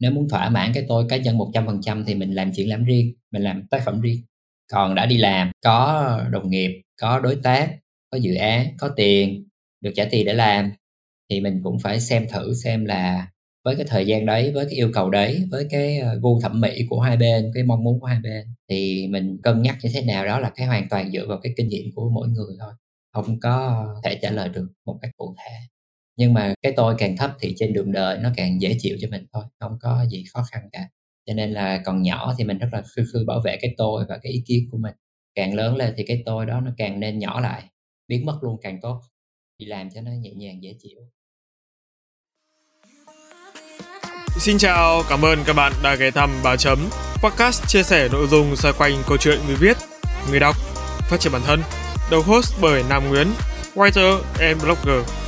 nếu muốn thỏa mãn cái tôi cá nhân 100% thì mình làm chuyện làm riêng, mình làm tác phẩm riêng. Còn đã đi làm, có đồng nghiệp, có đối tác, có dự án, có tiền, được trả tiền để làm, thì mình cũng phải xem thử xem là với cái thời gian đấy, với cái yêu cầu đấy, với cái ờ, gu thẩm mỹ của hai bên, cái mong muốn của hai bên, thì mình cân nhắc như thế nào đó là cái hoàn toàn dựa vào cái kinh nghiệm của mỗi người thôi. Không có thể trả lời được một cách cụ thể nhưng mà cái tôi càng thấp thì trên đường đời nó càng dễ chịu cho mình thôi không có gì khó khăn cả. Cho nên là còn nhỏ thì mình rất là khư khư bảo vệ cái tôi và cái ý kiến của mình. Càng lớn lên thì cái tôi đó nó càng nên nhỏ lại biến mất luôn càng tốt. Đi làm cho nó nhẹ nhàng dễ chịu. Xin chào, cảm ơn các bạn đã ghé thăm Báo Chấm. Podcast chia sẻ nội dung xoay quanh câu chuyện người viết, người đọc, phát triển bản thân. Đầu host bởi Nam Nguyễn, writer and blogger.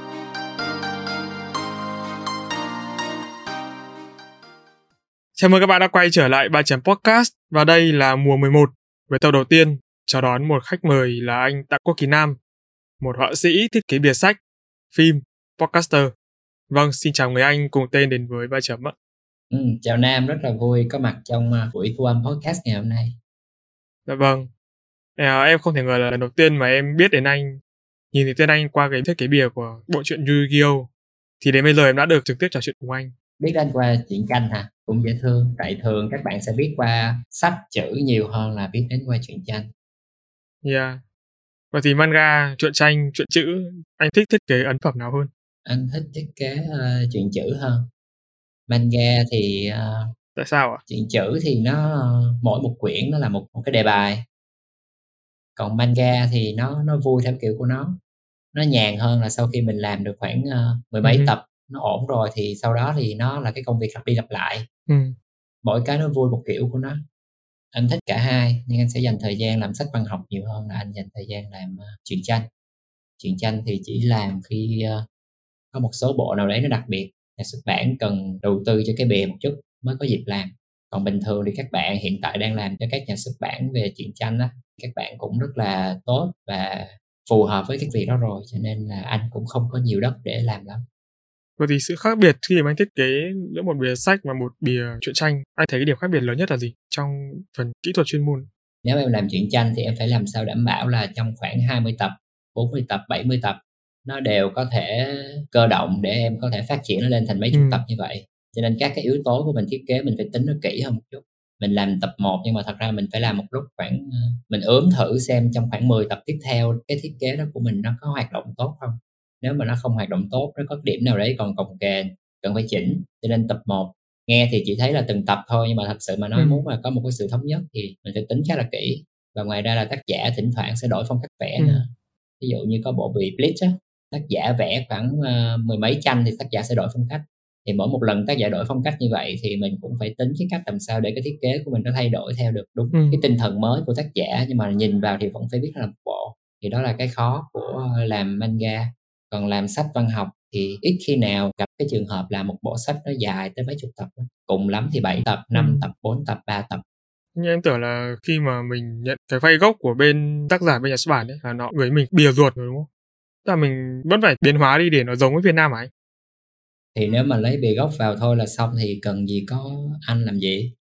Chào mừng các bạn đã quay trở lại ba chấm podcast và đây là mùa 11 với tập đầu tiên chào đón một khách mời là anh Tạ Quốc Kỳ Nam, một họa sĩ thiết kế bìa sách, phim podcaster. Vâng, xin chào người anh cùng tên đến với ba chấm ạ. Ừ, chào Nam, rất là vui có mặt trong uh, buổi thu âm podcast ngày hôm nay. Dạ vâng. À, em không thể ngờ là lần đầu tiên mà em biết đến anh, nhìn thấy tên anh qua cái thiết kế bìa của bộ truyện Yu-Gi-Oh! Thì đến bây giờ em đã được trực tiếp trò chuyện cùng anh. Biết anh qua truyện tranh hả? Cũng dễ thương. Tại thường các bạn sẽ biết qua sách chữ nhiều hơn là biết đến qua truyện tranh. Yeah. Vậy thì manga, truyện tranh, truyện chữ, anh thích thiết kế ấn phẩm nào hơn? Anh thích thiết kế, ơ, truyện chữ hơn. Manga thì, ờ Tại sao ạ? Truyện chữ thì nó mỗi một quyển nó là một một cái đề bài. Còn manga thì nó nó vui theo kiểu của nó. Nó nhàn hơn là sau khi mình làm được khoảng, ơ, mười mấy Ừm tập, nó ổn rồi thì sau đó thì nó là cái công việc lặp đi lặp lại. Ừm. Mỗi cái nó vui một kiểu của nó. Anh thích cả hai, nhưng anh sẽ dành thời gian làm sách văn học nhiều hơn là anh dành thời gian làm, ơ, truyện tranh. Truyện tranh thì chỉ làm khi, ơ, có một số bộ nào đấy nó đặc biệt, nhà xuất bản cần đầu tư cho cái bìa một chút mới có dịp làm. Còn bình thường thì các bạn hiện tại đang làm cho các nhà xuất bản về truyện tranh á, các bạn cũng rất là tốt và phù hợp với cái việc đó rồi, cho nên là anh cũng không có nhiều đất để làm lắm. Vậy thì sự khác biệt khi mà anh thiết kế giữa một bìa sách và một bìa truyện tranh, anh thấy cái điểm khác biệt lớn nhất là gì trong phần kỹ thuật chuyên môn? Nếu em làm truyện tranh thì em phải làm sao đảm bảo là trong khoảng 20 tập, 40 tập, 70 tập nó đều có thể cơ động để em có thể phát triển nó lên thành mấy chục Ừm. tập như vậy. Cho nên các cái yếu tố của mình thiết kế mình phải tính nó kỹ hơn một chút. Mình làm tập 1 nhưng mà thật ra mình phải làm một lúc khoảng, ơ mình ướm thử xem trong khoảng 10 tập tiếp theo cái thiết kế đó của mình nó có hoạt động tốt không. Nếu mà nó không hoạt động tốt, nó có điểm nào đấy còn cồng kềnh, cần phải chỉnh. Cho nên tập 1 nghe thì chỉ thấy là từng tập thôi nhưng mà thật sự mà nói Ừm. muốn mà có một cái sự thống nhất thì mình phải tính khá là kỹ. Và ngoài ra là tác giả thỉnh thoảng sẽ đổi phong cách vẽ Ừm. nữa. Ví dụ như có bộ bìa Bleach á, tác giả vẽ khoảng, ơ, mười mấy tranh thì tác giả sẽ đổi phong cách. Thì mỗi một lần tác giả đổi phong cách như vậy thì mình cũng phải tính cái cách làm sao để cái thiết kế của mình nó thay đổi theo được đúng Ừm. cái tinh thần mới của tác giả, nhưng mà nhìn vào thì vẫn phải biết là một bộ. Thì đó là cái khó của làm manga. Còn làm sách văn học thì ít khi nào gặp cái trường hợp là một bộ sách nó dài tới mấy chục tập cùng lắm thì 7 tập, 5 Ừm. tập, 4 tập, 3 tập. Nhưng em tưởng là khi mà mình nhận cái file gốc của bên tác giả bên nhà xuất bản ấy là nó gửi mình bìa ruột rồi, đúng không? Tức là mình vẫn phải biến hóa đi để nó giống với Việt Nam anh? Thì nếu mà lấy bìa gốc vào thôi là xong thì cần gì có anh làm gì.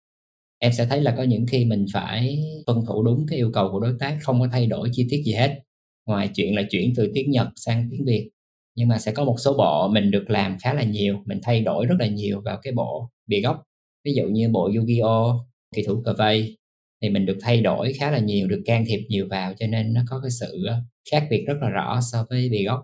Em sẽ thấy là có những khi mình phải tuân thủ đúng cái yêu cầu của đối tác, không có thay đổi chi tiết gì hết, ngoài chuyện là chuyển từ tiếng Nhật sang tiếng Việt. Nhưng mà sẽ có một số bộ mình được làm khá là nhiều, mình thay đổi rất là nhiều vào cái bộ bìa gốc. Ví dụ như bộ Yu-Gi-Oh! Kỳ thủ cờ vây thì mình được thay đổi khá là nhiều, được can thiệp nhiều vào cho nên nó có cái sự, ơ, khác biệt rất là rõ so với bìa gốc.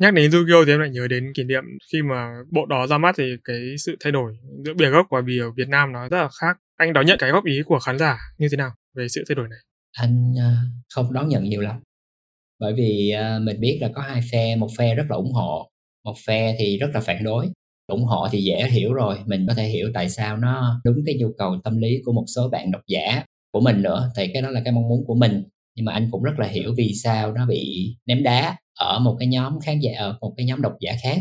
Nhắc đến Yu-Gi-Oh! thì em lại nhớ đến kỷ niệm khi mà bộ đó ra mắt thì cái sự thay đổi giữa bìa gốc và bìa Việt Nam nó rất là khác. Anh đón nhận cái góp ý của khán giả như thế nào về sự thay đổi này? Anh, ơ, không đón nhận nhiều lắm. Bởi vì, ờ, mình biết là có hai phe, một phe rất là ủng hộ, một phe thì rất là phản đối. ủng hộ thì dễ hiểu rồi, mình có thể hiểu tại sao nó đúng cái nhu cầu tâm lý của một số bạn độc giả của mình nữa, thì cái đó là cái mong muốn của mình. Nhưng mà anh cũng rất là hiểu vì sao nó bị ném đá ở một cái nhóm khán giả ở một cái nhóm độc giả khác.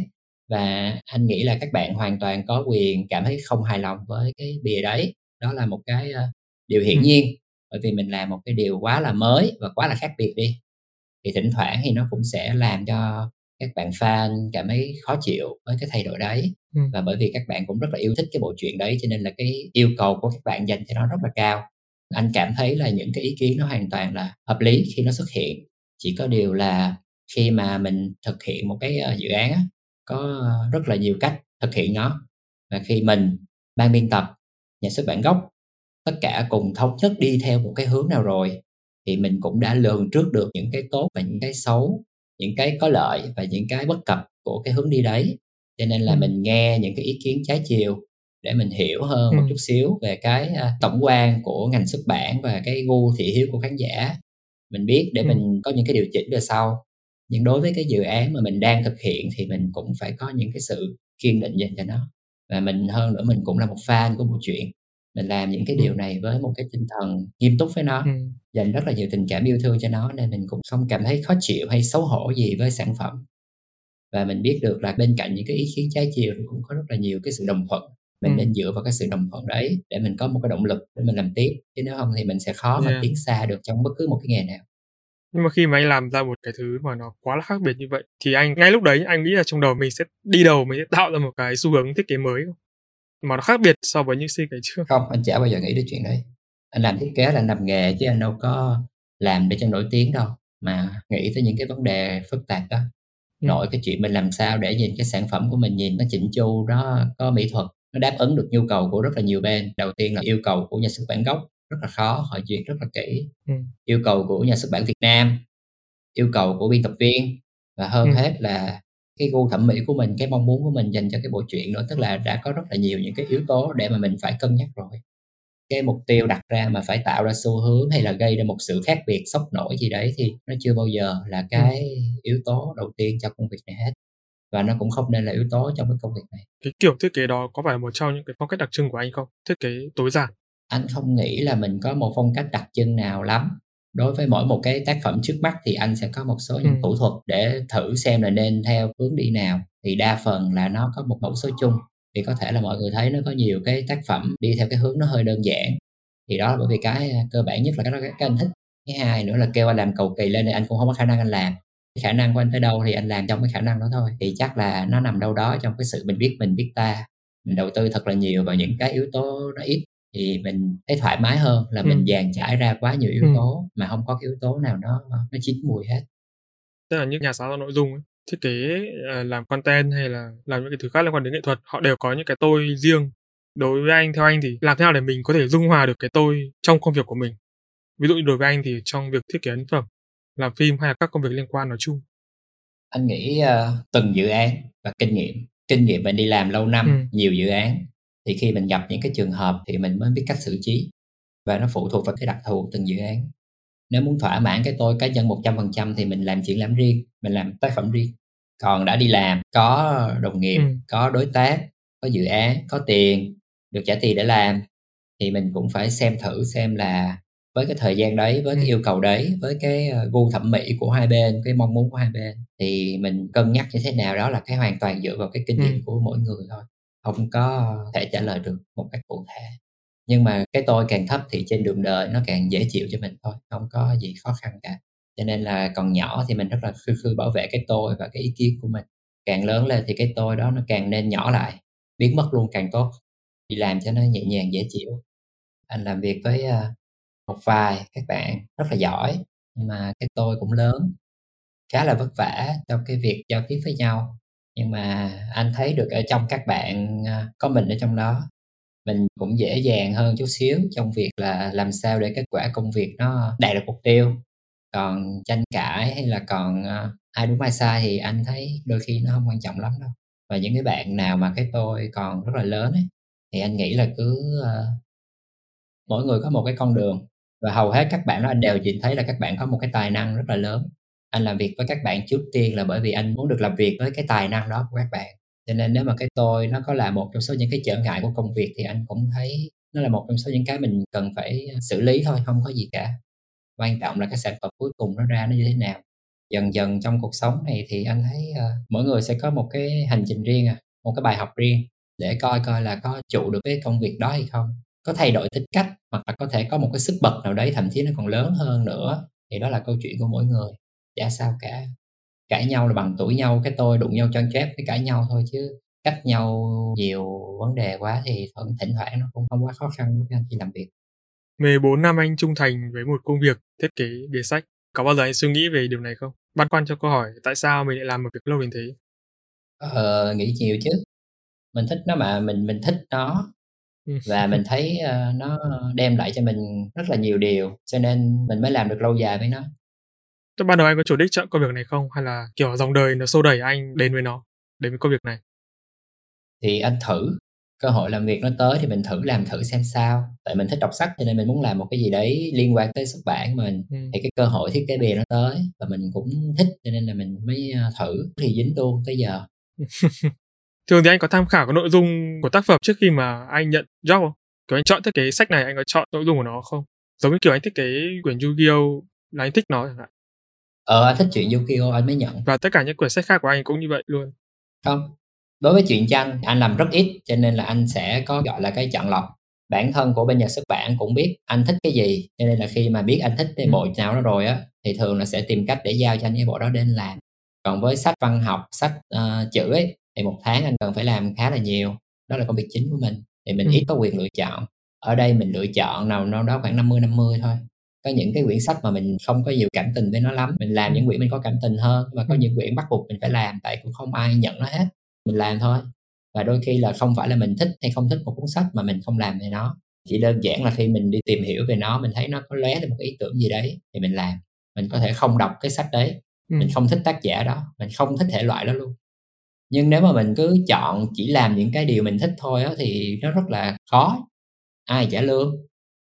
Và anh nghĩ là các bạn hoàn toàn có quyền cảm thấy không hài lòng với cái bìa đấy, đó là một cái, ơ, điều hiển nhiên, bởi vì mình làm một cái điều quá là mới và quá là khác biệt đi. Thì thỉnh thoảng thì nó cũng sẽ làm cho các bạn fan cảm thấy khó chịu với cái thay đổi đấy. Ừm. Và bởi vì các bạn cũng rất là yêu thích cái bộ truyện đấy, cho nên là cái yêu cầu của các bạn dành cho nó rất là cao. Anh cảm thấy là những cái ý kiến nó hoàn toàn là hợp lý khi nó xuất hiện, chỉ có điều là khi mà mình thực hiện một cái, ơ, dự án á, có rất là nhiều cách thực hiện nó. Và khi mình, ban biên tập, nhà xuất bản gốc, tất cả cùng thống nhất đi theo một cái hướng nào rồi, thì mình cũng đã lường trước được những cái tốt và những cái xấu, những cái có lợi và những cái bất cập của cái hướng đi đấy. Cho nên là Ừm. mình nghe những cái ý kiến trái chiều để mình hiểu hơn một Ừm. chút xíu về cái, a, tổng quan của ngành xuất bản và cái gu thị hiếu của khán giả. Mình biết để Ừm. mình có những cái điều chỉnh về sau. Nhưng đối với cái dự án mà mình đang thực hiện thì mình cũng phải có những cái sự kiên định dành cho nó. Và mình hơn nữa mình cũng là một fan của bộ truyện, mình làm những cái điều này với một cái tinh thần nghiêm túc với nó, dành rất là nhiều tình cảm yêu thương cho nó nên mình cũng không cảm thấy khó chịu hay xấu hổ gì với sản phẩm. Và mình biết được là bên cạnh những cái ý kiến trái chiều thì cũng có rất là nhiều cái sự đồng thuận, mình Ừm. nên dựa vào cái sự đồng thuận đấy để mình có một cái động lực để mình làm tiếp, chứ nếu hông thì mình sẽ khó mà Yeah. tiến xa được trong bất cứ một cái nghề nào. Nhưng mà khi mà anh làm ra một cái thứ mà nó quá là khác biệt như vậy, thì anh ngay lúc đấy anh nghĩ là trong đầu mình sẽ đi đầu mình sẽ tạo ra một cái xu hướng thiết kế mới không? Mà nó khác biệt so với những series ngày trước. Không, anh chả bao giờ nghĩ đến chuyện đấy. Anh làm thiết kế là anh làm nghề chứ anh đâu có làm để cho nổi tiếng đâu, mà nghĩ tới những cái vấn đề phức tạp đó. Ừm. Nội cái chuyện mình làm sao để nhìn cái sản phẩm của mình nhìn nó chỉn chu, nó có mỹ thuật, nó đáp ứng được nhu cầu của rất là nhiều bên. Đầu tiên là yêu cầu của nhà xuất bản gốc rất là khó, họ duyệt rất là kỹ. Ừm. Yêu cầu của nhà xuất bản Việt Nam, yêu cầu của biên tập viên và hơn Ừm. hết là cái gu thẩm mỹ của mình, cái mong muốn của mình dành cho cái bộ truyện nữa. Tức là đã có rất là nhiều những cái yếu tố để mà mình phải cân nhắc rồi. Cái mục tiêu đặt ra mà phải tạo ra xu hướng hay là gây ra một sự khác biệt, sốc nổi gì đấy thì nó chưa bao giờ là Ừm. cái yếu tố đầu tiên cho công việc này hết. Và nó cũng không nên là yếu tố trong cái công việc này. Cái kiểu thiết kế đó có phải một trong những cái phong cách đặc trưng của anh không? Thiết kế tối giản. Anh không nghĩ là mình có một phong cách đặc trưng nào lắm. Đối với mỗi một cái tác phẩm trước mắt thì anh sẽ có một số những Ừm. thủ thuật để thử xem là nên theo hướng đi nào, thì đa phần là nó có một mẫu số chung. Thì có thể là mọi người thấy nó có nhiều cái tác phẩm đi theo cái hướng nó hơi đơn giản, thì đó là bởi vì cái, a, cơ bản nhất là cái đó cái cái anh thích. Cái hai nữa là kêu anh làm cầu kỳ lên thì anh cũng hông có khả năng anh làm. Cái khả năng của anh tới đâu thì anh làm trong cái khả năng đó thôi. Thì chắc là nó nằm đâu đó trong cái sự mình biết mình biết ta, mình đầu tư thật là nhiều vào những cái yếu tố nó ít, thì mình thấy thoải mái hơn là mình Ừm. dàn trải ra quá nhiều yếu Ừm. tố mà hông có cái yếu tố nào nó nó chín mùi hết. Tức là những nhà sáng tạo nội dung ấy, thiết kế, ờ, làm content hay là làm những cái thứ khác liên quan đến nghệ thuật, họ đều có những cái tôi riêng. Đối với anh, theo anh thì làm thế nào để mình có thể dung hòa được cái tôi trong công việc của mình? Ví dụ như đối với anh thì trong việc thiết kế ấn phẩm, làm phim hay là các công việc liên quan nói chung. Anh nghĩ, ơ, từng dự án và kinh nghiệm. Kinh nghiệm mình đi làm lâu năm, Ừm. nhiều dự án, thì khi mình gặp những cái trường hợp thì mình mới biết cách xử trí, và nó phụ thuộc vào cái đặc thù của từng dự án. Nếu muốn thỏa mãn cái tôi cá nhân 100% thì mình làm triển lãm riêng, mình làm tác phẩm riêng. Còn đã đi làm, có đồng nghiệp, Ừm. có đối tác, có dự án, có tiền, được trả tiền để làm, thì mình cũng phải xem thử xem là với cái thời gian đấy, với cái Ừm. yêu cầu đấy, với cái, ơ, gu thẩm mỹ của hai bên, cái mong muốn của hai bên, thì mình cân nhắc như thế nào đó là cái hoàn toàn dựa vào cái kinh nghiệm Ừm. của mỗi người thôi, không có thể trả lời được một cách cụ thể. Nhưng mà cái tôi càng thấp thì trên đường đời nó càng dễ chịu cho mình thôi, không có gì khó khăn cả. Cho nên là còn nhỏ thì mình rất là khư khư bảo vệ cái tôi và cái ý kiến của mình. Càng lớn lên thì cái tôi đó nó càng nên nhỏ lại, biến mất luôn càng tốt, đi làm cho nó nhẹ nhàng, dễ chịu. Anh làm việc với, ờ, một vài các bạn rất là giỏi, nhưng mà cái tôi cũng lớn, khá là vất vả trong cái việc giao tiếp với nhau. Nhưng mà anh thấy được ở trong các bạn, à, có mình ở trong đó, mình cũng dễ dàng hơn chút xíu trong việc là làm sao để kết quả công việc nó đạt được mục tiêu. Còn tranh cãi hay là còn, à, ai đúng ai sai thì anh thấy đôi khi nó không quan trọng lắm đâu. Và những cái bạn nào mà cái tôi còn rất là lớn ấy, thì anh nghĩ là cứ, à, mỗi người có một cái con đường, và hầu hết các bạn đó anh đều nhìn thấy là các bạn có một cái tài năng rất là lớn. Anh làm việc với các bạn trước tiên là bởi vì anh muốn được làm việc với cái tài năng đó của các bạn. cho nên nếu mà cái tôi nó có là một trong số những cái trở ngại của công việc thì anh cũng thấy nó là một trong số những cái mình cần phải à, xử lý thôi không có gì cả. Quan trọng là cái sản phẩm cuối cùng nó ra nó như thế nào. Dần dần trong cuộc sống này thì anh thấy uh, mỗi người sẽ có một cái hành trình riêng à một cái bài học riêng để coi coi là có trụ được cái công việc đó hay không. Có thay đổi tính cách hoặc là có thể có một cái sức bật nào đấy thậm chí nó còn lớn hơn nữa. Thì đó là câu chuyện của mỗi người chả sao cả cãi nhau là bằng tuổi nhau cái tôi đụng nhau chân chép cái cãi nhau thôi chứ cách nhau nhiều vấn đề quá thì thỉnh thoảng nó cũng không quá khó khăn với anh khi làm việc 14 năm anh trung thành với một công việc thiết kế bìa sách. Có bao giờ anh suy nghĩ về điều này không? Băn khoăn cho câu hỏi tại sao mình lại làm một việc lâu đến thế? Ờ, nghĩ nhiều chứ. Mình thích nó mà mình mình thích nó và mình thấy uh, nó đem lại cho mình rất là nhiều điều cho nên mình mới làm được lâu dài với nó. Thế ban đầu anh có chủ đích chọn công việc này không? Hay là kiểu dòng đời nó xô đẩy anh đến với nó, đến với công việc này? Thì anh thử cơ hội làm việc nó tới thì mình thử làm thử xem sao. Tại mình thích đọc sách cho nên mình muốn làm một cái gì đấy liên quan tới xuất bản mình. Ừ. thì cái cơ hội thiết kế bìa nó tới và mình cũng thích cho nên là mình mới ờ, thử. Thì dính luôn tới giờ. Thường thì anh có tham khảo cái nội dung của tác phẩm trước khi mà anh nhận job không? Kiểu anh chọn thiết kế sách này anh có chọn nội dung của nó không? Giống như kiểu anh thiết kế quyển Yu-Gi-Oh! là anh thích nó chẳng hạn ờ anh thích chuyện Yu-Gi-Oh anh mới nhận. Và tất cả những quyển sách khác của anh cũng như vậy luôn. Không. Đối với chuyện tranh anh làm rất ít cho nên là anh sẽ có gọi là cái chọn lọc. Bản thân của bên nhà xuất bản cũng biết anh thích cái gì cho nên là khi mà biết anh thích cái ừ. bộ nào đó rồi á thì thường là sẽ tìm cách để giao cho anh cái bộ đó đến làm. Còn với sách văn học sách uh, chữ ấy thì một tháng anh cần phải làm khá là nhiều. Đó là công việc chính của mình thì mình ừ. ít có quyền lựa chọn. Ở đây mình lựa chọn nào đâu đó khoảng 50 50 thôi có những cái quyển sách mà mình không có nhiều cảm tình với nó lắm. Mình làm những quyển mình có cảm tình hơn mà có ừ. những quyển bắt buộc mình phải làm tại cũng không ai nhận nó hết. Mình làm thôi. Và đôi khi là không phải là mình thích hay không thích một cuốn sách mà mình không làm về nó. Chỉ đơn giản là khi mình đi tìm hiểu về nó mình thấy nó có lóe lên một ý tưởng gì đấy thì mình làm. Mình có thể không đọc cái sách đấy. Ừ. mình không thích tác giả đó. Mình không thích thể loại đó luôn. Nhưng nếu mà mình cứ chọn chỉ làm những cái điều mình thích thôi đó, thì nó rất là khó. Ai trả lương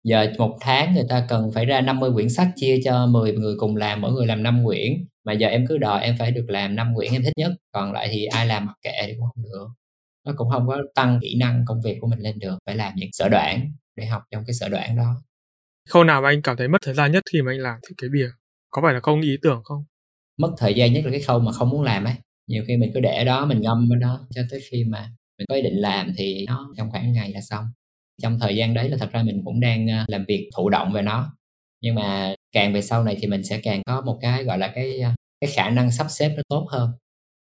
giờ một tháng người ta cần phải ra 50 quyển sách chia cho 10 người cùng làm mỗi người làm 5 quyển. Mà giờ em cứ đòi em phải được làm 5 quyển em thích nhất còn lại thì ai làm mặc kệ thì cũng không được. Nó cũng không có tăng kỹ năng công việc của mình lên được phải làm những sở đoạn để học trong cái sở đoạn đó. Khâu nào mà anh cảm thấy mất thời gian nhất khi mà anh làm thiết kế bìa? Có phải là không ý tưởng không? Mất thời gian nhất là cái khâu mà không muốn làm ấy. Nhiều khi mình cứ để đó mình ngâm bên đó cho tới khi mà mình có ý định làm thì nó trong khoảng ngày là xong trong thời gian đấy là thật ra mình cũng đang ờ, làm việc thụ động về nó. Nhưng mà càng về sau này thì mình sẽ càng có một cái gọi là cái ờ, cái khả năng sắp xếp nó tốt hơn.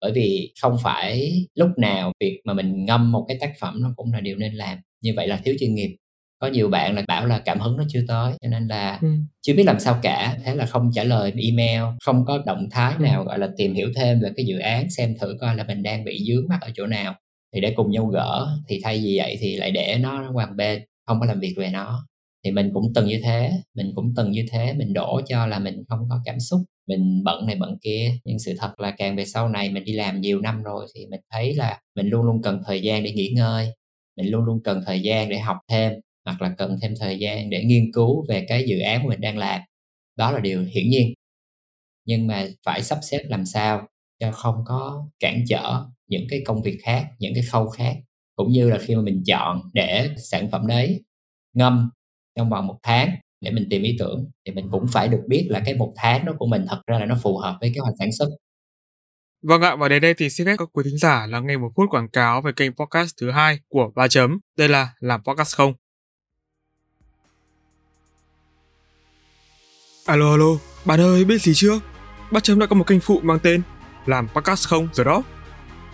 Bởi vì không phải lúc nào việc mà mình ngâm một cái tác phẩm nó cũng là điều nên làm. Như vậy là thiếu chuyên nghiệp. Có nhiều bạn là bảo là cảm hứng nó chưa tới cho nên là ừ. chưa biết làm sao cả. Thế là không trả lời email không có động thái ừ. nào gọi là tìm hiểu thêm về cái dự án xem thử coi là mình đang bị dướng mắt ở chỗ nào thì để cùng nhau gỡ, thì thay vì vậy thì lại để nó qua một bên không có làm việc về nó. Thì mình cũng từng như thế, mình cũng từng như thế, mình đổ cho là mình không có cảm xúc, mình bận này bận kia. Nhưng sự thật là càng về sau này mình đi làm nhiều năm rồi thì mình thấy là mình luôn luôn cần thời gian để nghỉ ngơi. Mình luôn luôn cần thời gian để học thêm, hoặc là cần thêm thời gian để nghiên cứu về cái dự án của mình đang làm. Đó là điều hiển nhiên. Nhưng mà phải sắp xếp làm sao cho không có cản trở những cái công việc khác những cái khâu khác cũng như là khi mà mình chọn để sản phẩm đấy ngâm trong vòng một tháng để mình tìm ý tưởng thì mình cũng phải được biết là cái một tháng đó của mình thật ra là nó phù hợp với kế hoạch sản xuất Vâng ạ, và đến đây thì xin phép các quý thính giả lắng nghe một phút quảng cáo về kênh podcast thứ hai của Ba Chấm. Đây là Làm Podcast Không. Alo alo, bạn ơi biết gì chưa? Ba Chấm đã có một kênh phụ mang tên Làm Podcast Không rồi đó.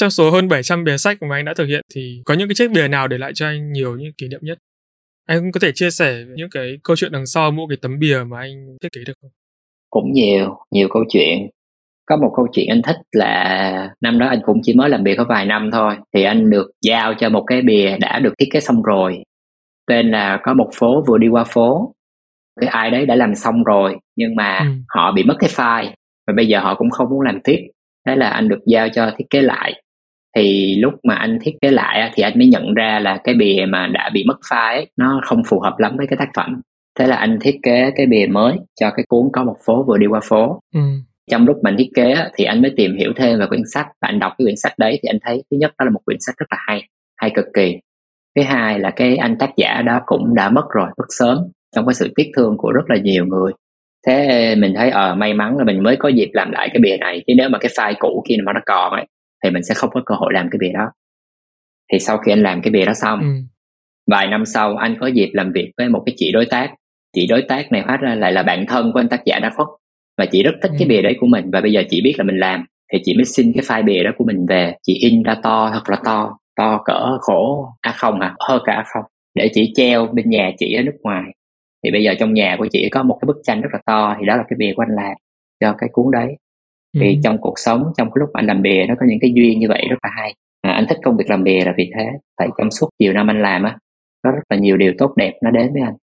Trong số hơn 700 bìa sách mà anh đã thực hiện thì có những cái chiếc bìa nào để lại cho anh nhiều những kỷ niệm nhất? Anh có thể chia sẻ những cái câu chuyện đằng sau mỗi cái tấm bìa mà anh thiết kế được không? Cũng nhiều, nhiều câu chuyện. có một câu chuyện anh thích là năm đó anh cũng chỉ mới làm việc có vài năm thôi thì anh được giao cho một cái bìa đã được thiết kế xong rồi tên là có một phố vừa đi qua phố cái ai đấy đã làm xong rồi nhưng mà ừ. họ bị mất cái file và bây giờ họ cũng không muốn làm tiếp thế là anh được giao cho thiết kế lại thì lúc mà anh thiết kế lại thì anh mới nhận ra là cái bìa mà đã bị mất file ấy, nó không phù hợp lắm với cái tác phẩm. Thế là anh thiết kế cái bìa mới cho cái cuốn có một phố vừa đi qua phố. Ừ. trong lúc mình thiết kế thì anh mới tìm hiểu thêm về quyển sách. Và anh đọc cái quyển sách đấy thì anh thấy thứ nhất đó là một quyển sách rất là hay hay cực kỳ. Thứ hai là cái anh tác giả đó cũng đã mất rồi mất sớm trong cái sự tiếc thương của rất là nhiều người. Thế mình thấy ờ may mắn là mình mới có dịp làm lại cái bìa này. Chứ nếu mà cái file cũ kia mà nó còn ấy thì mình sẽ không có cơ hội làm cái bìa đó. Thì sau khi anh làm cái bìa đó xong ừ. vài năm sau anh có dịp làm việc với một cái chị đối tác. Chị đối tác này hóa ra lại là bạn thân của anh tác giả đã khuất và chị rất thích ừ. cái bìa đấy của mình. Và bây giờ chị biết là mình làm thì chị mới xin cái file bìa đó của mình về. Chị in ra to thật là to to cỡ khổ a không à hơn cả a không. Để chị treo bên nhà chị ở nước ngoài. Thì bây giờ trong nhà của chị có một cái bức tranh rất là to thì đó là cái bìa của anh làm cho cái cuốn đấy thì ừ. trong cuộc sống trong cái lúc anh làm bìa nó có những cái duyên như vậy rất là hay. À, anh thích công việc làm bìa là vì thế tại trong suốt nhiều năm anh làm á có rất là nhiều điều tốt đẹp nó đến với anh.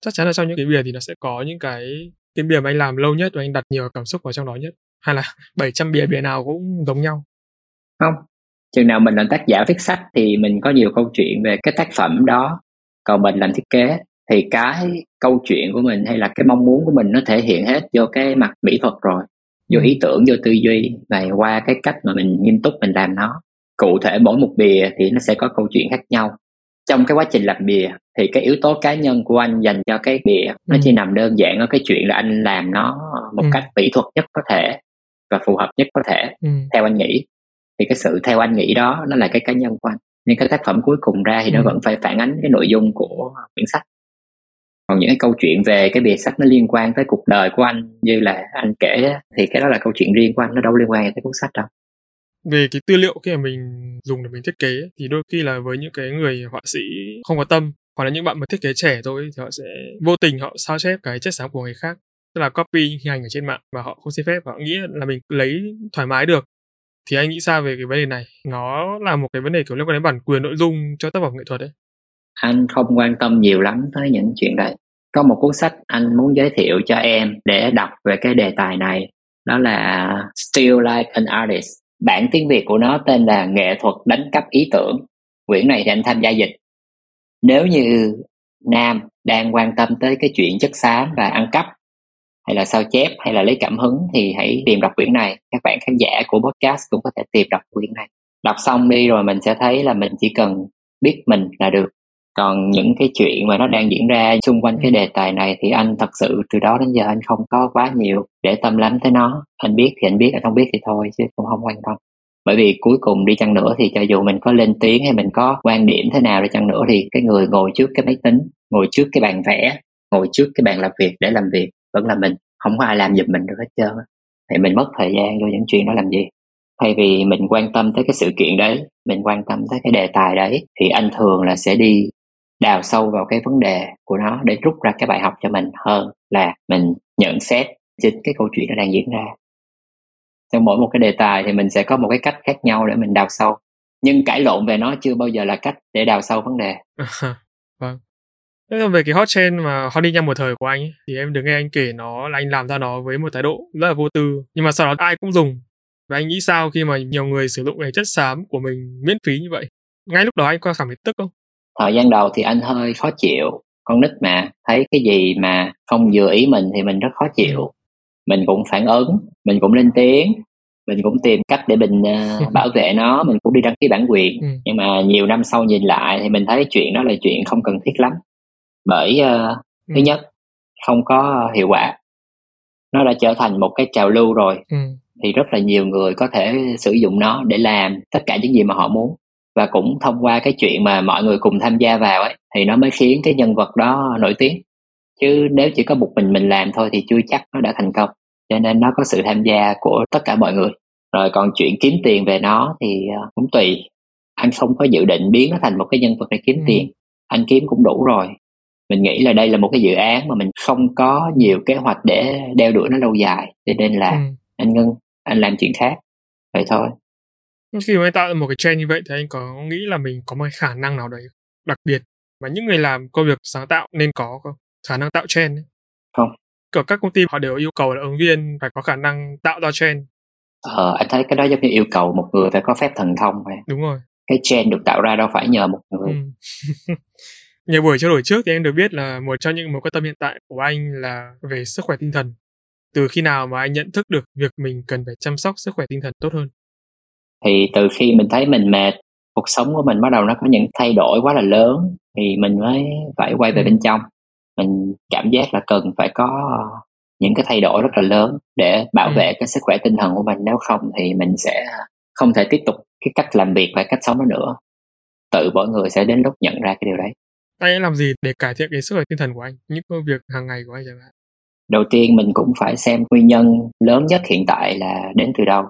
Chắc chắn là trong những cái bìa thì nó sẽ có những cái cái bìa mà anh làm lâu nhất và anh đặt nhiều cảm xúc vào trong đó nhất. Hay là 700 bìa bìa nào cũng giống nhau. Không chừng nào mình là tác giả viết sách thì mình có nhiều câu chuyện về cái tác phẩm đó. Còn mình làm thiết kế thì cái câu chuyện của mình hay là cái mong muốn của mình nó thể hiện hết vô cái mặt mỹ thuật rồi vô ý tưởng vô tư duy và qua cái cách mà mình nghiêm túc mình làm nó cụ thể mỗi một bìa thì nó sẽ có câu chuyện khác nhau trong cái quá trình làm bìa thì cái yếu tố cá nhân của anh dành cho cái bìa nó ừ. chỉ nằm đơn giản ở cái chuyện là anh làm nó một ừ. cách mỹ thuật nhất có thể và phù hợp nhất có thể ừ. theo anh nghĩ thì cái sự theo anh nghĩ đó nó là cái cá nhân của anh nhưng cái tác phẩm cuối cùng ra thì ừ. nó vẫn phải phản ánh cái nội dung của quyển sách còn những cái câu chuyện về cái bìa sách nó liên quan tới cuộc đời của anh, như là anh kể thì cái đó là câu chuyện riêng của anh, nó đâu liên quan tới cuốn sách đâu. Về cái tư liệu khi mà mình dùng để mình thiết kế thì đôi khi là với những cái người họa sĩ không có tâm, hoặc là những bạn mà thiết kế trẻ thôi, thì họ sẽ vô tình họ sao chép cái chất xám của người khác. Tức là copy hình ảnh ở trên mạng và họ không xin phép, và họ nghĩ là mình lấy thoải mái được. Thì anh nghĩ sao về cái vấn đề này? Nó là một cái vấn đề kiểu liên quan đến bản quyền nội dung cho tác phẩm nghệ thuật đấy anh không quan tâm nhiều lắm tới những chuyện đấy. Có một cuốn sách anh muốn giới thiệu cho em để đọc về cái đề tài này. Đó là Still Like an Artist. Bản tiếng Việt của nó tên là nghệ thuật đánh cắp ý tưởng. Quyển này thì anh tham gia dịch. Nếu như Nam đang quan tâm tới cái chuyện chất xám và ăn cắp, hay là sao chép, hay là lấy cảm hứng, thì hãy tìm đọc quyển này. Các bạn khán giả của podcast cũng có thể tìm đọc quyển này. Đọc xong đi rồi mình sẽ thấy là mình chỉ cần biết mình là được còn những cái chuyện mà nó đang diễn ra xung quanh cái đề tài này thì anh thật sự từ đó đến giờ anh không có quá nhiều để tâm lắm tới nó. Anh biết thì anh biết anh không biết thì thôi chứ cũng không quan tâm. Bởi vì cuối cùng đi chăng nữa thì cho dù mình có lên tiếng hay mình có quan điểm thế nào đi chăng nữa thì cái người ngồi trước cái máy tính ngồi trước cái bàn vẽ ngồi trước cái bàn làm việc để làm việc vẫn là mình. Không có ai làm giùm mình được hết trơn thì mình mất thời gian vô những chuyện đó làm gì? Thay vì mình quan tâm tới cái sự kiện đấy mình quan tâm tới cái đề tài đấy thì anh thường là sẽ đi đào sâu vào cái vấn đề của nó để rút ra cái bài học cho mình hơn là mình nhận xét chính cái câu chuyện nó đang diễn ra. Trong mỗi một cái đề tài thì mình sẽ có một cái cách khác nhau để mình đào sâu nhưng cãi lộn về nó chưa bao giờ là cách để đào sâu vấn đề. Vâng. Thế về cái hot trend mà hot đi nhanh một thời của anh ấy, thì em được nghe anh kể nó là anh làm ra nó với một thái độ rất là vô tư nhưng mà sau đó ai cũng dùng. Và anh nghĩ sao khi mà nhiều người sử dụng cái chất xám của mình miễn phí như vậy? Ngay lúc đó anh có cảm thấy tức không? Thời gian đầu thì anh hơi khó chịu con nít mà thấy cái gì mà không vừa ý mình thì mình rất khó chịu mình cũng phản ứng mình cũng lên tiếng mình cũng tìm cách để mình uh, bảo vệ nó mình cũng đi đăng ký bản quyền ừ. nhưng mà nhiều năm sau nhìn lại thì mình thấy chuyện đó là chuyện không cần thiết lắm bởi uh, ừ. thứ nhất không có hiệu quả nó đã trở thành một cái trào lưu rồi ừ. thì rất là nhiều người có thể sử dụng nó để làm tất cả những gì mà họ muốn và cũng thông qua cái chuyện mà mọi người cùng tham gia vào ấy thì nó mới khiến cái nhân vật đó nổi tiếng. Chứ nếu chỉ có một mình mình làm thôi thì chưa chắc nó đã thành công. Cho nên nó có sự tham gia của tất cả mọi người. Rồi còn chuyện kiếm tiền về nó thì ờ, cũng tùy. Anh không có dự định biến nó thành một cái nhân vật để kiếm ừ. tiền. Anh kiếm cũng đủ rồi. Mình nghĩ là đây là một cái dự án mà mình không có nhiều kế hoạch để đeo đuổi nó lâu dài. Cho nên là ừ. anh ngưng anh làm chuyện khác. Vậy thôi khi mà anh tạo một cái trend như vậy thì anh có nghĩ là mình có một khả năng nào đấy đặc biệt mà những người làm công việc sáng tạo nên có không khả năng tạo trend ấy. không kiểu các công ty họ đều yêu cầu là ứng viên phải có khả năng tạo ra trend ờ anh thấy cái đó giống như yêu cầu một người phải có phép thần thông vậy đúng rồi cái trend được tạo ra đâu phải nhờ một người ừ. Nhiều buổi trao đổi trước thì anh được biết là một trong những mối quan tâm hiện tại của anh là về sức khỏe tinh thần. Từ khi nào mà anh nhận thức được việc mình cần phải chăm sóc sức khỏe tinh thần tốt hơn? Thì từ khi mình thấy mình mệt, cuộc sống của mình bắt đầu nó có những thay đổi quá là lớn thì mình mới phải quay về ừ. bên trong. Mình cảm giác là cần phải có những cái thay đổi rất là lớn để bảo ừ. vệ cái sức khỏe tinh thần của mình nếu không thì mình sẽ không thể tiếp tục cái cách làm việc và cách sống đó nữa tự mỗi người sẽ đến lúc nhận ra cái điều đấy anh làm gì để cải thiện cái sức khỏe tinh thần của anh những công việc hàng ngày của anh chẳng hạn đầu tiên mình cũng phải xem nguyên nhân lớn nhất hiện tại là đến từ đâu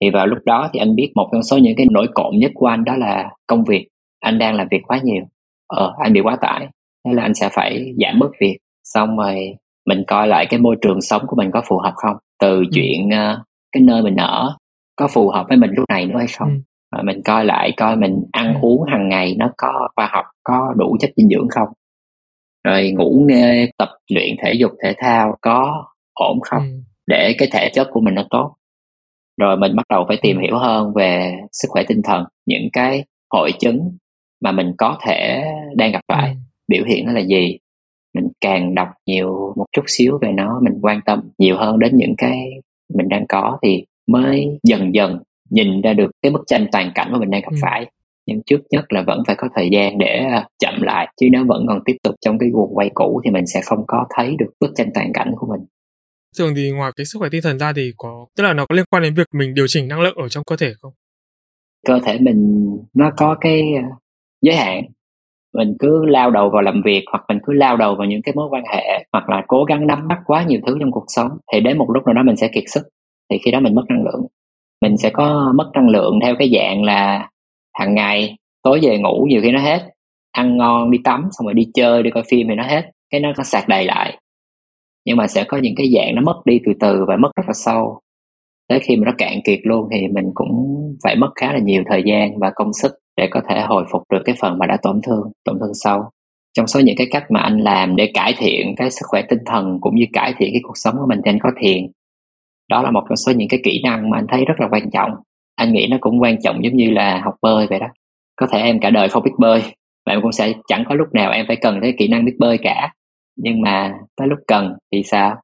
thì vào lúc đó thì anh biết một trong số những cái nỗi cộm nhất của anh đó là công việc. Anh đang làm việc quá nhiều. Ờ anh bị quá tải thế là anh sẽ phải giảm bớt việc. Xong rồi mình coi lại cái môi trường sống của mình có phù hợp không? Từ ừ. chuyện uh, cái nơi mình ở có phù hợp với mình lúc này nữa hay không? Ừ. Rồi mình coi lại coi mình ăn ừ. uống hàng ngày nó có khoa học có đủ chất dinh dưỡng không? Rồi ngủ nghê tập luyện thể dục thể thao có ổn không? Ừ. để cái thể chất của mình nó tốt rồi mình bắt đầu phải tìm ừ. hiểu hơn về sức khỏe tinh thần những cái hội chứng mà mình có thể đang gặp phải ừ. biểu hiện nó là gì mình càng đọc nhiều một chút xíu về nó mình quan tâm nhiều hơn đến những cái mình đang có thì mới dần dần nhìn ra được cái bức tranh toàn cảnh mà mình đang gặp ừ. phải nhưng trước nhất là vẫn phải có thời gian để à, chậm lại chứ nếu vẫn còn tiếp tục trong cái guồng quay cũ thì mình sẽ không có thấy được bức tranh toàn cảnh của mình thường thì ngoài cái sức khỏe tinh thần ra thì có, tức là nó có liên quan đến việc mình điều chỉnh năng lượng ở trong cơ thể không? Cơ thể mình nó có cái ờ, giới hạn. Mình cứ lao đầu vào làm việc hoặc mình cứ lao đầu vào những cái mối quan hệ hoặc là cố gắng nắm bắt quá nhiều thứ trong cuộc sống thì đến một lúc nào đó mình sẽ kiệt sức, thì khi đó mình mất năng lượng. Mình sẽ có mất năng lượng theo cái dạng là hàng ngày, tối về ngủ nhiều khi nó hết, ăn ngon, đi tắm, xong rồi đi chơi, đi coi phim thì nó hết, cái nó có sạc đầy lại nhưng mà sẽ có những cái dạng nó mất đi từ từ và mất rất là sâu. Tới khi mà nó cạn kiệt luôn thì mình cũng phải mất khá là nhiều thời gian và công sức để có thể hồi phục được cái phần mà đã tổn thương tổn thương sâu. Trong số những cái cách mà anh làm để cải thiện cái sức khỏe tinh thần cũng như cải thiện cái cuộc sống của mình thì anh có thiền. Đó là một trong số những cái kỹ năng mà anh thấy rất là quan trọng. Anh nghĩ nó cũng quan trọng giống như là học bơi vậy đó. Có thể em cả đời không biết bơi và em cũng sẽ chẳng có lúc nào em phải cần tới kỹ năng biết bơi cả nhưng mà tới lúc cần thì sao?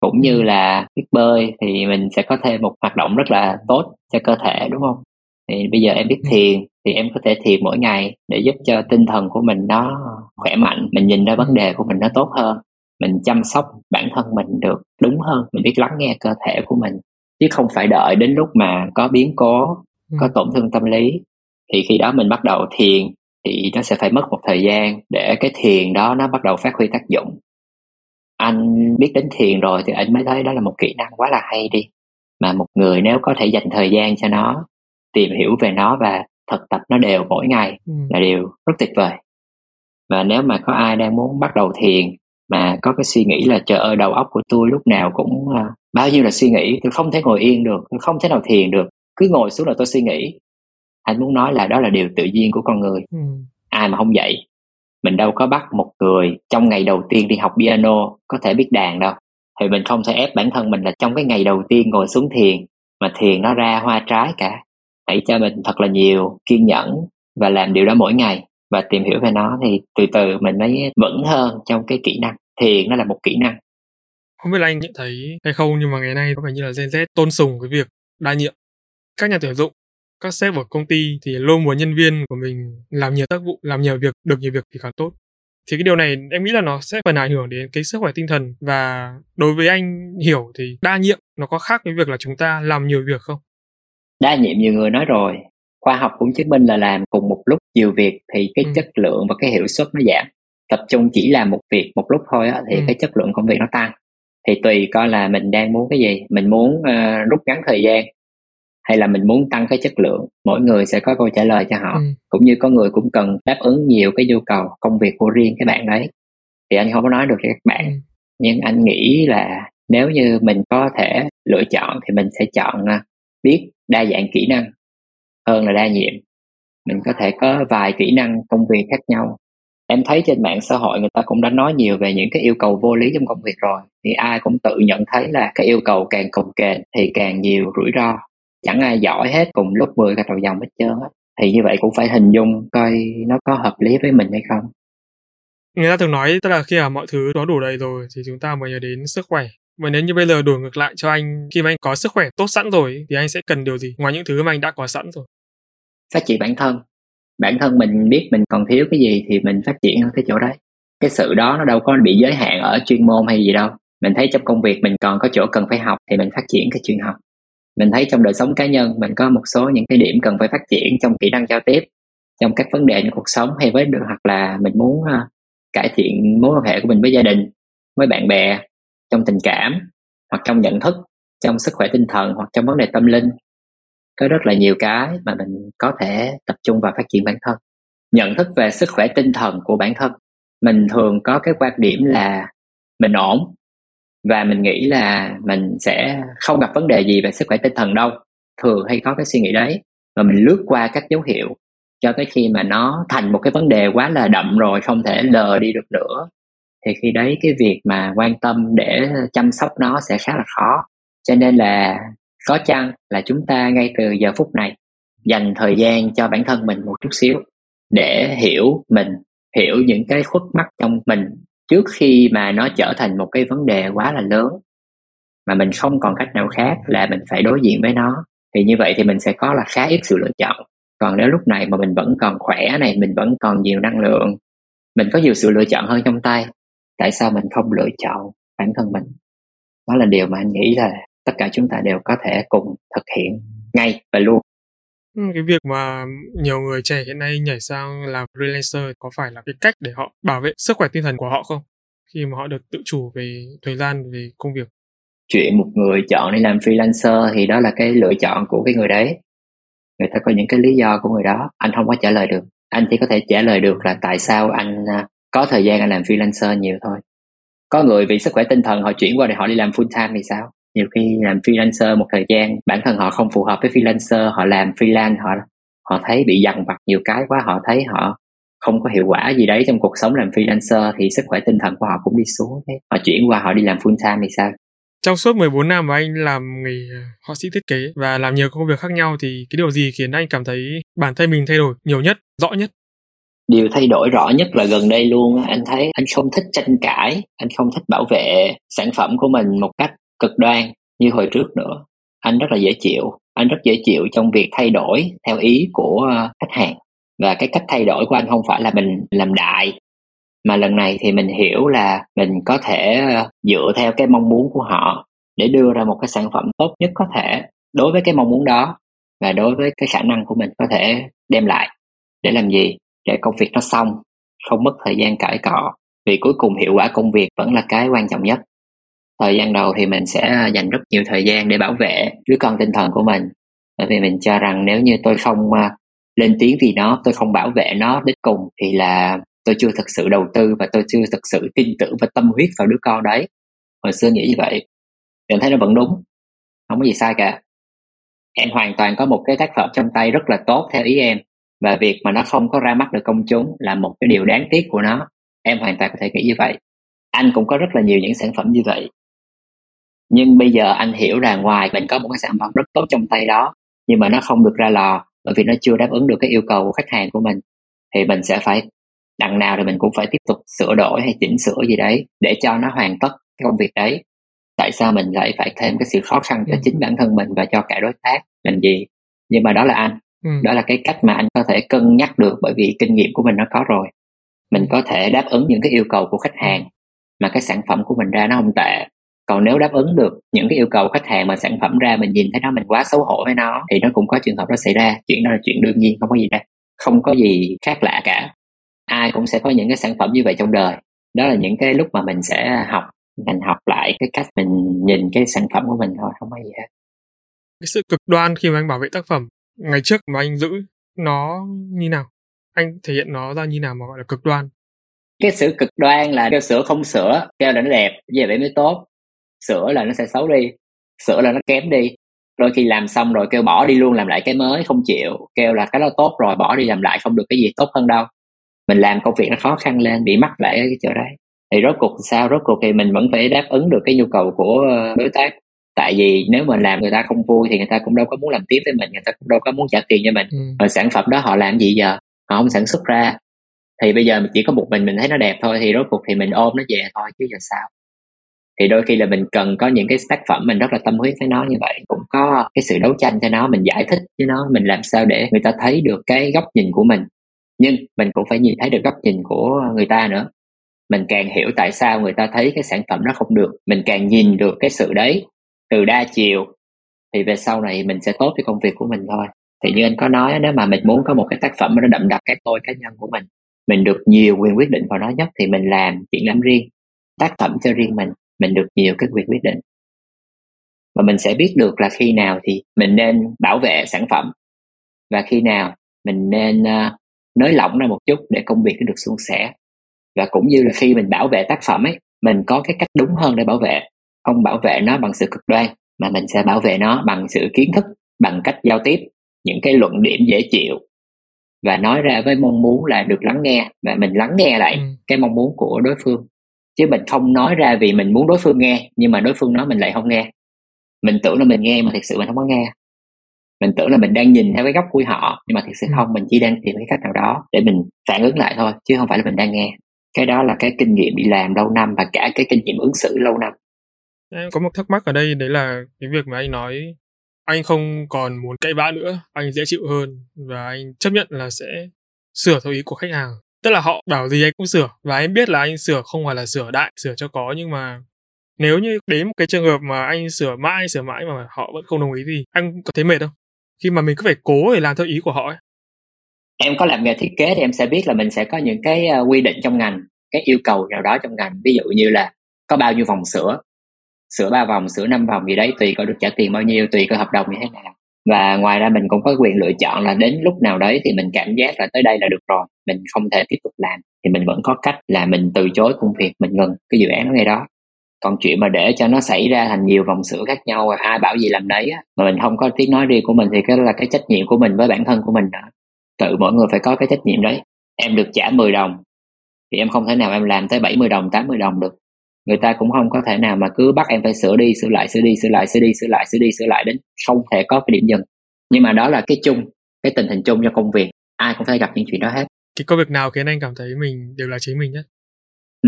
Cũng như là biết bơi thì mình sẽ có thêm một hoạt động rất là tốt cho cơ thể đúng không? Thì bây giờ em biết thiền thì em có thể thiền mỗi ngày để giúp cho tinh thần của mình nó khỏe mạnh mình nhìn ra vấn đề của mình nó tốt hơn mình chăm sóc bản thân mình được đúng hơn mình biết lắng nghe cơ thể của mình. Chứ không phải đợi đến lúc mà có biến cố có ừ. tổn thương tâm lý. Thì khi đó mình bắt đầu thiền thì nó sẽ phải mất một thời gian để cái thiền đó nó bắt đầu phát huy tác dụng. Anh biết đến thiền rồi thì anh mới thấy đó là một kỹ năng quá là hay đi mà một người nếu có thể dành thời gian cho nó tìm hiểu về nó và thực tập nó đều mỗi ngày ừ. là điều rất tuyệt vời. Và nếu mà có ai đang muốn bắt đầu thiền mà có cái suy nghĩ là trời ơi đầu óc của tôi lúc nào cũng uh, bao nhiêu là suy nghĩ tôi không thể ngồi yên được tôi không thể nào thiền được cứ ngồi xuống là tôi suy nghĩ anh muốn nói là đó là điều tự nhiên của con người. Ừ. ai mà không vậy? Mình đâu có bắt một người trong ngày đầu tiên đi học piano có thể biết đàn đâu. Thì mình không thể ép bản thân mình là trong cái ngày đầu tiên ngồi xuống thiền mà thiền nó ra hoa trái cả. Hãy cho mình thật là nhiều kiên nhẫn và làm điều đó mỗi ngày và tìm hiểu về nó thì từ từ mình mới vững hơn trong cái kỹ năng. Thiền nó là một kỹ năng. Không biết là anh nhận thấy hay không nhưng mà ngày nay có vẻ như là Gen Z tôn sùng cái việc đa nhiệm. Các nhà tuyển dụng các sếp ở công ty thì luôn muốn nhân viên của mình làm nhiều tác vụ làm nhiều việc được nhiều việc thì càng tốt. Thì cái điều này em nghĩ là nó sẽ phần ảnh hưởng đến cái sức khỏe tinh thần. Và đối với anh hiểu thì đa nhiệm nó có khác với việc là chúng ta làm nhiều việc không? Đa nhiệm nhiều người nói rồi. Khoa học cũng chứng minh là làm cùng một lúc nhiều việc thì cái ừ. chất lượng và cái hiệu suất nó giảm. Tập trung chỉ làm một việc một lúc thôi á, thì ừ. cái chất lượng công việc nó tăng. Thì tùy coi là mình đang muốn cái gì. Mình muốn uh, rút ngắn thời gian hay là mình muốn tăng cái chất lượng mỗi người sẽ có câu trả lời cho họ. Ừ. cũng như có người cũng cần đáp ứng nhiều cái nhu cầu công việc của riêng cái bạn đấy. Thì anh không có nói được cho các bạn. Ừ. nhưng anh nghĩ là nếu như mình có thể lựa chọn thì mình sẽ chọn à, biết đa dạng kỹ năng hơn là đa nhiệm. Mình có thể có vài kỹ năng công việc khác nhau. Em thấy trên mạng xã hội người ta cũng đã nói nhiều về những cái yêu cầu vô lý trong công việc rồi. Thì ai cũng tự nhận thấy là cái yêu cầu càng cồng kềnh thì càng nhiều rủi ro chẳng ai giỏi hết cùng lúc 10 cái đầu dòng hết trơn á. Thì như vậy cũng phải hình dung coi nó có hợp lý với mình hay không. Người ta thường nói tức là khi mà mọi thứ nó đủ đầy rồi thì chúng ta mới nhớ đến sức khỏe. Và nếu như bây giờ đổi ngược lại cho anh khi mà anh có sức khỏe tốt sẵn rồi thì anh sẽ cần điều gì ngoài những thứ mà anh đã có sẵn rồi? Phát triển bản thân. Bản thân mình biết mình còn thiếu cái gì thì mình phát triển ở cái chỗ đấy. Cái sự đó nó đâu có bị giới hạn ở chuyên môn hay gì đâu. Mình thấy trong công việc mình còn có chỗ cần phải học thì mình phát triển cái chuyên học mình thấy trong đời sống cá nhân mình có một số những cái điểm cần phải phát triển trong kỹ năng giao tiếp trong các vấn đề trong cuộc sống hay với hoặc là mình muốn uh, cải thiện mối quan hệ của mình với gia đình với bạn bè trong tình cảm hoặc trong nhận thức trong sức khỏe tinh thần hoặc trong vấn đề tâm linh. Có rất là nhiều cái mà mình có thể tập trung vào phát triển bản thân. Nhận thức về sức khỏe tinh thần của bản thân. Mình thường có cái quan điểm là mình ổn và mình nghĩ là mình sẽ không gặp vấn đề gì về sức khỏe tinh thần đâu. Thường hay có cái suy nghĩ đấy. Và mình lướt qua các dấu hiệu cho tới khi mà nó thành một cái vấn đề quá là đậm rồi, không thể lờ đi được nữa. Thì khi đấy cái việc mà quan tâm để chăm sóc nó sẽ khá là khó. Cho nên là có chăng là chúng ta ngay từ giờ phút này dành thời gian cho bản thân mình một chút xíu để hiểu mình, hiểu những cái khuất mắc trong mình trước khi mà nó trở thành một cái vấn đề quá là lớn, mà mình không còn cách nào khác là mình phải đối diện với nó, thì như vậy thì mình sẽ có là khá ít sự lựa chọn. Còn nếu lúc này mà mình vẫn còn khỏe này, mình vẫn còn nhiều năng lượng, mình có nhiều sự lựa chọn hơn trong tay, tại sao mình không lựa chọn bản thân mình? Đó là điều mà anh nghĩ là tất cả chúng ta đều có thể cùng thực hiện ngay và luôn cái việc mà nhiều người trẻ hiện nay nhảy sang làm freelancer có phải là cái cách để họ bảo vệ sức khỏe tinh thần của họ không? Khi mà họ được tự chủ về thời gian, về công việc. Chuyện một người chọn đi làm freelancer thì đó là cái lựa chọn của cái người đấy. Người ta có những cái lý do của người đó, anh không có trả lời được. Anh chỉ có thể trả lời được là tại sao anh à, có thời gian anh làm freelancer nhiều thôi. Có người vì sức khỏe tinh thần họ chuyển qua để họ đi làm full time thì sao? Nhiều khi làm freelancer một thời gian bản thân họ không phù hợp với freelancer họ làm freelance họ họ thấy bị dằn vặt nhiều cái quá họ thấy họ không có hiệu quả gì đấy trong cuộc sống làm freelancer thì sức khỏe tinh thần của họ cũng đi xuống thế họ chuyển qua họ đi làm full time thì sao trong suốt 14 năm mà anh làm nghề ờ, họa sĩ thiết kế và làm nhiều công việc khác nhau thì cái điều gì khiến anh cảm thấy bản thân mình thay đổi nhiều nhất, rõ nhất? Điều thay đổi rõ nhất là gần đây luôn anh thấy anh không thích tranh cãi, anh không thích bảo vệ sản phẩm của mình một cách cực đoan như hồi trước nữa. Anh rất là dễ chịu, anh rất dễ chịu trong việc thay đổi theo ý của ờ, khách hàng. Và cái cách thay đổi của anh không phải là mình làm đại mà lần này thì mình hiểu là mình có thể ờ, dựa theo cái mong muốn của họ để đưa ra một cái sản phẩm tốt nhất có thể đối với cái mong muốn đó và đối với cái khả năng của mình có thể đem lại. Để làm gì? Để công việc nó xong không mất thời gian cãi cọ vì cuối cùng hiệu quả công việc vẫn là cái quan trọng nhất thời gian đầu thì mình sẽ à, dành rất nhiều thời gian để bảo vệ đứa con tinh thần của mình. Bởi vì mình cho rằng nếu như tôi không à, lên tiếng vì nó, tôi không bảo vệ nó đến cùng thì là tôi chưa thực sự đầu tư và tôi chưa thực sự tin tưởng và tâm huyết vào đứa con đấy. Hồi xưa nghĩ như vậy. Mình thấy nó vẫn đúng. Không có gì sai cả. Em hoàn toàn có một cái tác phẩm trong tay rất là tốt theo ý em. Và việc mà nó không có ra mắt được công chúng là một cái điều đáng tiếc của nó. Em hoàn toàn có thể nghĩ như vậy. Anh cũng có rất là nhiều những sản phẩm như vậy nhưng bây giờ anh hiểu là ngoài mình có một cái sản phẩm rất tốt trong tay đó nhưng mà nó không được ra lò bởi vì nó chưa đáp ứng được cái yêu cầu của khách hàng của mình thì mình sẽ phải đằng nào thì mình cũng phải tiếp tục sửa đổi hay chỉnh sửa gì đấy để cho nó hoàn tất cái công việc đấy tại sao mình lại phải thêm cái sự khó khăn cho ừ. chính bản thân mình và cho cả đối tác làm gì nhưng mà đó là anh ừ. đó là cái cách mà anh có thể cân nhắc được bởi vì kinh nghiệm của mình nó có rồi mình có thể đáp ứng những cái yêu cầu của khách hàng mà cái sản phẩm của mình ra nó không tệ còn nếu đáp ứng được những cái yêu cầu khách hàng mà sản phẩm ra mình nhìn thấy nó mình quá xấu hổ với nó thì nó cũng có trường hợp đó xảy ra. Chuyện đó là chuyện đương nhiên không có gì đâu. Không có gì khác lạ cả. Ai cũng sẽ có những cái sản phẩm như vậy trong đời. Đó là những cái lúc mà mình sẽ học mình học lại cái cách mình nhìn cái sản phẩm của mình thôi không có gì hết. Cái sự cực đoan khi mà anh bảo vệ tác phẩm ngày trước mà anh giữ nó như nào? Anh thể hiện nó ra như nào mà gọi là cực đoan? Cái sự cực đoan là kêu sửa không sửa kêu là nó đẹp như vậy mới tốt sửa là nó sẽ xấu đi sửa là nó kém đi. Đôi khi làm xong rồi kêu bỏ đi luôn làm lại cái mới không chịu kêu là cái đó tốt rồi bỏ đi làm lại không được cái gì tốt hơn đâu. Mình làm công việc nó khó khăn lên bị mắc lại cái chỗ đấy. Thì rốt cuộc sao? Rốt cuộc thì mình vẫn phải đáp ứng được cái nhu cầu của ờ, đối tác. Tại vì nếu mà làm người ta không vui thì người ta cũng đâu có muốn làm tiếp với mình người ta cũng đâu có muốn trả tiền cho mình. Ừ. sản phẩm đó họ làm gì giờ? Họ không sản xuất ra. Thì bây giờ chỉ có một mình mình thấy nó đẹp thôi thì rốt cuộc thì mình ôm nó về thôi chứ giờ sao thì đôi khi là mình cần có những cái tác phẩm mình rất là tâm huyết với nó như vậy, cũng có cái sự đấu tranh cho nó, mình giải thích với nó, mình làm sao để người ta thấy được cái góc nhìn của mình. Nhưng mình cũng phải nhìn thấy được góc nhìn của người ta nữa. Mình càng hiểu tại sao người ta thấy cái sản phẩm nó không được, mình càng nhìn được cái sự đấy từ đa chiều, thì về sau này mình sẽ tốt cái công việc của mình thôi. Thì như anh có nói, nếu mà mình muốn có một cái tác phẩm nó đậm đặc cái tôi cá nhân của mình mình được nhiều quyền quyết định vào nó nhất, thì mình làm triển lãm riêng, tác phẩm cho riêng mình mình được nhiều cái quyền quyết định. Và mình sẽ biết được là khi nào thì mình nên bảo vệ sản phẩm. Và khi nào mình nên uh, nới lỏng ra một chút để công việc nó được suôn sẻ. Và cũng như là khi mình bảo vệ tác phẩm ấy mình có cái cách đúng hơn để bảo vệ. Không bảo vệ nó bằng sự cực đoan mà mình sẽ bảo vệ nó bằng sự kiến thức bằng cách giao tiếp những cái luận điểm dễ chịu. Và nói ra với mong muốn là được lắng nghe và mình lắng nghe lại ừ. cái mong muốn của đối phương chứ mình không nói ra vì mình muốn đối phương nghe nhưng mà đối phương nói mình lại không nghe. Mình tưởng là mình nghe mà thực sự mình không có nghe. Mình tưởng là mình đang nhìn theo cái góc của họ nhưng mà thực sự ừ. không mình chỉ đang tìm cái cách nào đó để mình phản ứng lại thôi chứ không phải là mình đang nghe. Cái đó là cái kinh nghiệm đi làm lâu năm và cả cái kinh nghiệm ứng xử lâu năm. Em có một thắc mắc ở đây đấy là cái việc mà anh nói anh không còn muốn cãi vã nữa anh dễ chịu hơn và anh chấp nhận là sẽ sửa theo ý của khách hàng tức là họ bảo gì anh cũng sửa, và anh biết là anh sửa không phải là sửa đại, sửa cho có, nhưng mà nếu như đến một cái trường hợp mà anh sửa mãi sửa mãi mà họ vẫn không đồng ý thì anh có thấy mệt không? Khi mà mình cứ phải cố để làm theo ý của họ ấy. Em có làm nghề thiết kế thì em sẽ biết là mình sẽ có những cái ờ, quy định trong ngành, cái yêu cầu nào đó trong ngành. Ví dụ như là có bao nhiêu vòng sửa sửa ba vòng, sửa năm vòng gì đấy, tùy có được trả tiền bao nhiêu, tùy có hợp đồng như thế nào và ngoài ra mình cũng có quyền lựa chọn là đến lúc nào đấy thì mình cảm giác là tới đây là được rồi mình không thể tiếp tục làm. Thì mình vẫn có cách là mình từ chối công việc mình ngừng cái dự án đó ngay đó. Còn chuyện mà để cho nó xảy ra thành nhiều vòng sửa khác nhau ai bảo gì làm đấy á, mà mình không có tiếng nói riêng của mình thì cái là cái trách nhiệm của mình với bản thân của mình đó tự mỗi người phải có cái trách nhiệm đấy. Em được trả 10 đồng thì em không thể nào em làm tới 70 đồng 80 đồng được người ta cũng không có thể nào mà cứ bắt em phải sửa đi sửa lại sửa đi sửa lại sửa đi sửa lại sửa đi sửa lại đến không thể có cái điểm dừng. Nhưng mà đó là cái chung cái tình hình chung cho công việc ai cũng phải gặp những chuyện đó hết. Cái công việc nào khiến anh cảm thấy mình đều là chính mình nhất?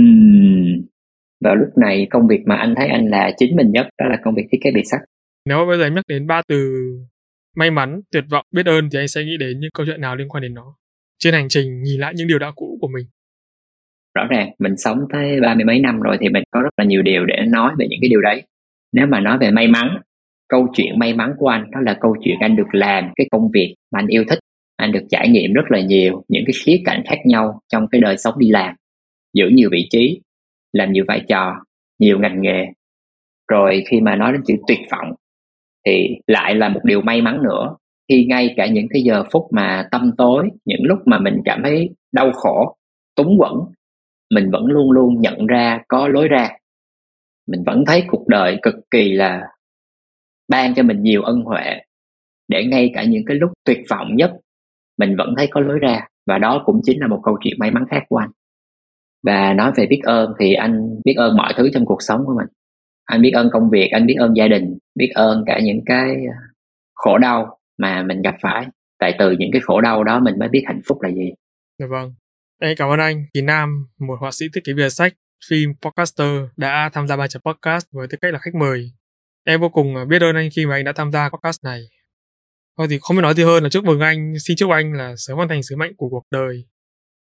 Uhm, vào lúc này công việc mà anh thấy anh là chính mình nhất đó là công việc thiết kế biệt sắc. Nếu mà bây giờ anh nhắc đến ba từ may mắn tuyệt vọng biết ơn thì anh sẽ nghĩ đến những câu chuyện nào liên quan đến nó? Trên hành trình nhìn lại những điều đã cũ của mình rõ ràng, mình sống tới ba mươi mấy năm rồi thì mình có rất là nhiều điều để nói về những cái điều đấy. Nếu mà nói về may mắn, câu chuyện may mắn của anh đó là câu chuyện anh được làm cái công việc mà anh yêu thích. Anh được trải nghiệm rất là nhiều những cái khía cạnh khác nhau trong cái đời sống đi làm. Giữ nhiều vị trí, làm nhiều vai trò, nhiều ngành nghề. Rồi khi mà nói đến chữ tuyệt vọng thì lại là một điều may mắn nữa. Khi ngay cả những cái giờ phút mà tâm tối, những lúc mà mình cảm thấy đau khổ, túng quẫn mình vẫn luôn luôn nhận ra, có lối ra. Mình vẫn thấy cuộc đời cực kỳ là ban cho mình nhiều ân huệ, để ngay cả những cái lúc tuyệt vọng nhất, mình vẫn thấy có lối ra. Và đó cũng chính là một câu chuyện may mắn khác của anh. Và nói về biết ơn thì anh biết ơn mọi thứ trong cuộc sống của mình. Anh biết ơn công việc, anh biết ơn gia đình, biết ơn cả những cái à, khổ đau mà mình gặp phải. Tại từ những cái khổ đau đó mình mới biết hạnh phúc là gì. Dạ vâng em cảm ơn anh. Kỳ Nam, một họa sĩ thiết kế bìa sách, phim podcaster, đã tham gia bài chấm podcast với tư cách là khách mời. Em vô cùng à, biết ơn anh khi mà anh đã tham gia podcast này. Thôi thì không biết nói gì hơn là chúc mừng anh. Xin chúc anh là sớm hoàn thành sứ mệnh của cuộc đời.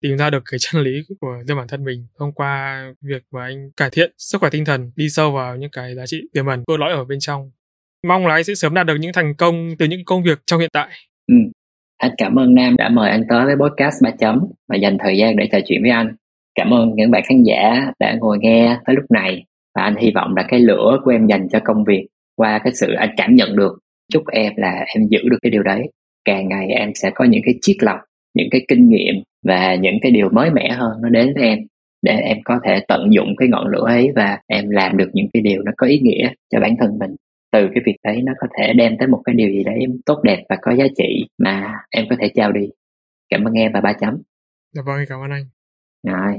Tìm ra được cái chân lý của riêng bản thân mình thông qua việc mà anh cải thiện sức khỏe tinh thần, đi sâu vào những cái giá trị tiềm ẩn cốt lõi ở bên trong. Mong là anh sẽ sớm đạt được những thành công từ những công việc trong hiện tại. Ừ anh cảm ơn nam đã mời anh tới với podcast 3 chấm và dành thời gian để trò chuyện với anh. Cảm ơn những bạn khán giả đã ngồi nghe tới lúc này và anh hy vọng là cái lửa của em dành cho công việc qua cái sự anh cảm nhận được. Chúc em là em giữ được cái điều đấy. Càng ngày em sẽ có những cái triết lọc, những cái kinh nghiệm và những cái điều mới mẻ hơn nó đến với em để em có thể tận dụng cái ngọn lửa ấy và em làm được những cái điều nó có ý nghĩa cho bản thân mình từ cái việc đấy nó có thể đem tới một cái điều gì đấy tốt đẹp và có giá trị mà em có thể trao đi. Cảm ơn em và ba chấm. Dạ vâng cảm ơn anh. Rồi.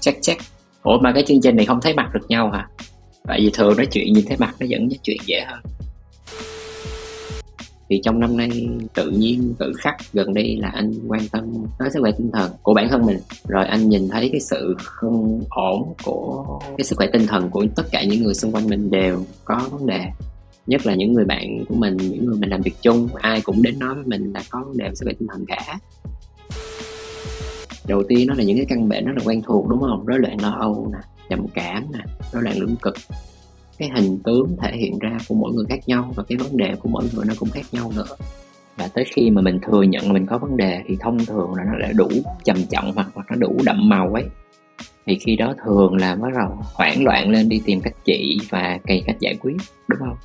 Chắc chắc ủa mà cái chương trình này không thấy mặt được nhau hả? Tại vì thường nói chuyện nhìn thấy mặt nó vẫn nói chuyện dễ hơn thì trong năm nay tự nhiên, tự khắc gần đây là anh quan tâm tới sức khỏe tinh thần của bản thân mình. Rồi anh nhìn thấy cái sự không ổn của cái sức khỏe tinh thần của tất cả những người xung quanh mình đều có vấn đề. Nhất là những người bạn của mình, những người mình làm việc chung, ai cũng đến nói với mình là có vấn đề sức khỏe tinh thần cả. Đầu tiên nó là những cái căn bệnh rất là quen thuộc, đúng không? Rối loạn lo âu nè, trầm cảm nè, rối loạn lưỡng cực cái hình tướng thể hiện ra của mỗi người khác nhau và cái vấn đề của mỗi người nó cũng khác nhau nữa. Và tới khi mà mình thừa nhận là mình có vấn đề thì thông thường là nó đã đủ trầm trọng hoặc hoặc nó đủ đậm màu ấy. Thì khi đó thường là bắt đầu hoảng loạn lên đi tìm cách trị và cày cách giải quyết đúng không?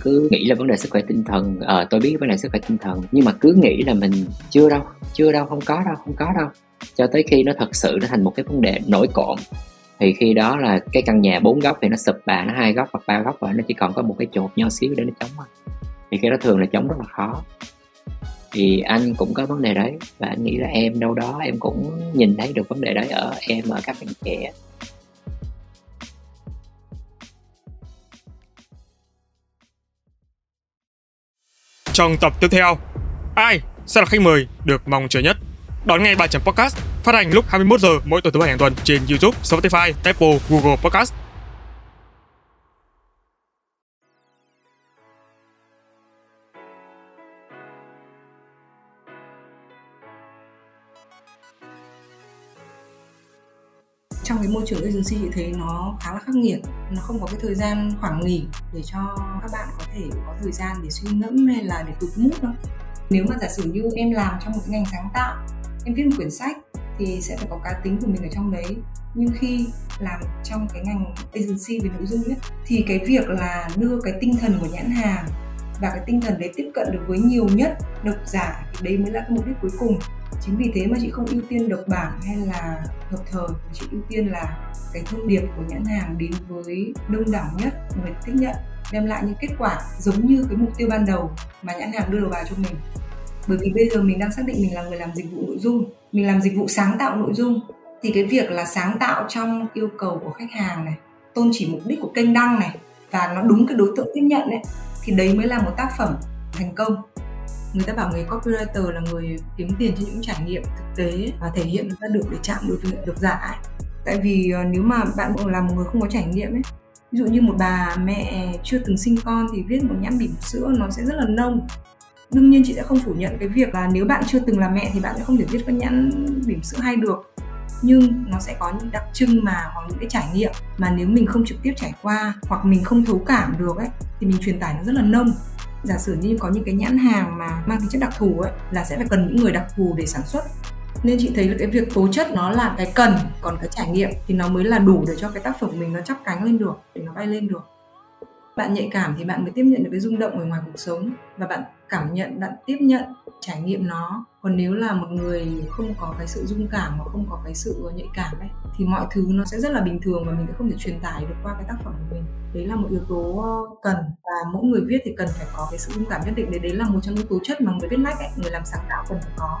Cứ nghĩ là vấn đề sức khỏe tinh thần ờ à, tôi biết vấn đề sức khỏe tinh thần nhưng mà cứ nghĩ là mình chưa đâu chưa đâu không có đâu không có đâu. Cho tới khi nó thật sự nó thành một cái vấn đề nổi cộm thì khi đó là cái căn nhà bốn góc thì nó sụp bà nó hai góc hoặc ba góc và nó chỉ còn có một cái chột nho xíu để nó chống thôi. Thì khi đó thường là chống rất là khó. Thì anh cũng có vấn đề đấy và anh nghĩ là em đâu đó em cũng nhìn thấy được vấn đề đấy ở em ở các bạn trẻ. Trong tập tiếp theo, ai sẽ là khách mời được mong chờ nhất? Đón nghe bài chấm podcast phát hành lúc 21 giờ mỗi tuần thứ bảy hàng tuần trên YouTube, Spotify, Apple, Google Podcast. trong cái môi trường agency chị thấy nó khá là khắc nghiệt nó không có cái thời gian khoảng nghỉ để cho các bạn có thể có thời gian để suy ngẫm hay là để tụt mút đâu nếu mà giả sử như em làm trong một cái ngành sáng tạo em viết một quyển sách thì sẽ phải có cá tính của mình ở trong đấy. Nhưng khi làm trong cái ngành agency về nội dung ấy, thì cái việc là đưa cái tinh thần của nhãn hàng và cái tinh thần đấy tiếp cận được với nhiều nhất độc giả thì đấy mới là cái mục đích cuối cùng. Chính vì thế mà chị không ưu tiên độc bản hay là hợp thời chị ưu tiên là cái thông điệp của nhãn hàng đến với đông đảo nhất người tiếp nhận đem lại những kết quả giống như cái mục tiêu ban đầu mà nhãn hàng đưa đầu vào cho mình bởi vì bây giờ mình đang xác định mình là người làm dịch vụ nội dung, mình làm dịch vụ sáng tạo nội dung. Thì cái việc là sáng tạo trong yêu cầu của khách hàng này, tôn chỉ mục đích của kênh đăng này, và nó đúng cái đối tượng tiếp nhận ấy, thì đấy mới là một tác phẩm thành công. Người ta bảo người copywriter là người kiếm tiền trên những trải nghiệm thực tế và thể hiện ra được để chạm được được giả ấy. tại vì ờ, nếu mà bạn là một người không có trải nghiệm ấy, ví dụ như một bà mẹ chưa từng sinh con thì viết một nhãn bỉm sữa nó sẽ rất là nông đương nhiên chị sẽ không phủ nhận cái việc là nếu bạn chưa từng là mẹ thì bạn sẽ không thể viết các nhãn bỉm sữa hay được. Nhưng nó sẽ có những đặc trưng mà, hoặc những cái trải nghiệm mà nếu mình không trực tiếp trải qua hoặc mình không thấu cảm được ấy, thì mình truyền tải nó rất là nông. Giả sử như có những cái nhãn hàng mà mang tính chất đặc thù ấy, là sẽ phải cần những người đặc thù để sản xuất. Nên chị thấy là cái việc tố chất nó là cái cần, còn cái trải nghiệm thì nó mới là đủ để cho cái tác phẩm mình nó chắp cánh lên được, để nó bay lên được bạn nhạy cảm thì bạn mới tiếp nhận được cái rung động ở ngoài cuộc sống và bạn cảm nhận bạn tiếp nhận trải nghiệm nó. Còn nếu là một người không có cái sự dung cảm mà không có cái sự nhạy cảm ấy thì mọi thứ nó sẽ rất là bình thường và mình sẽ không thể truyền tải được qua cái tác phẩm của mình. Đấy là một yếu tố ờ, cần và mỗi người viết thì cần phải có cái sự dung cảm nhất định. Đấy đấy là một trong những tố chất mà người viết lách ấy, người làm sáng tạo cần phải có.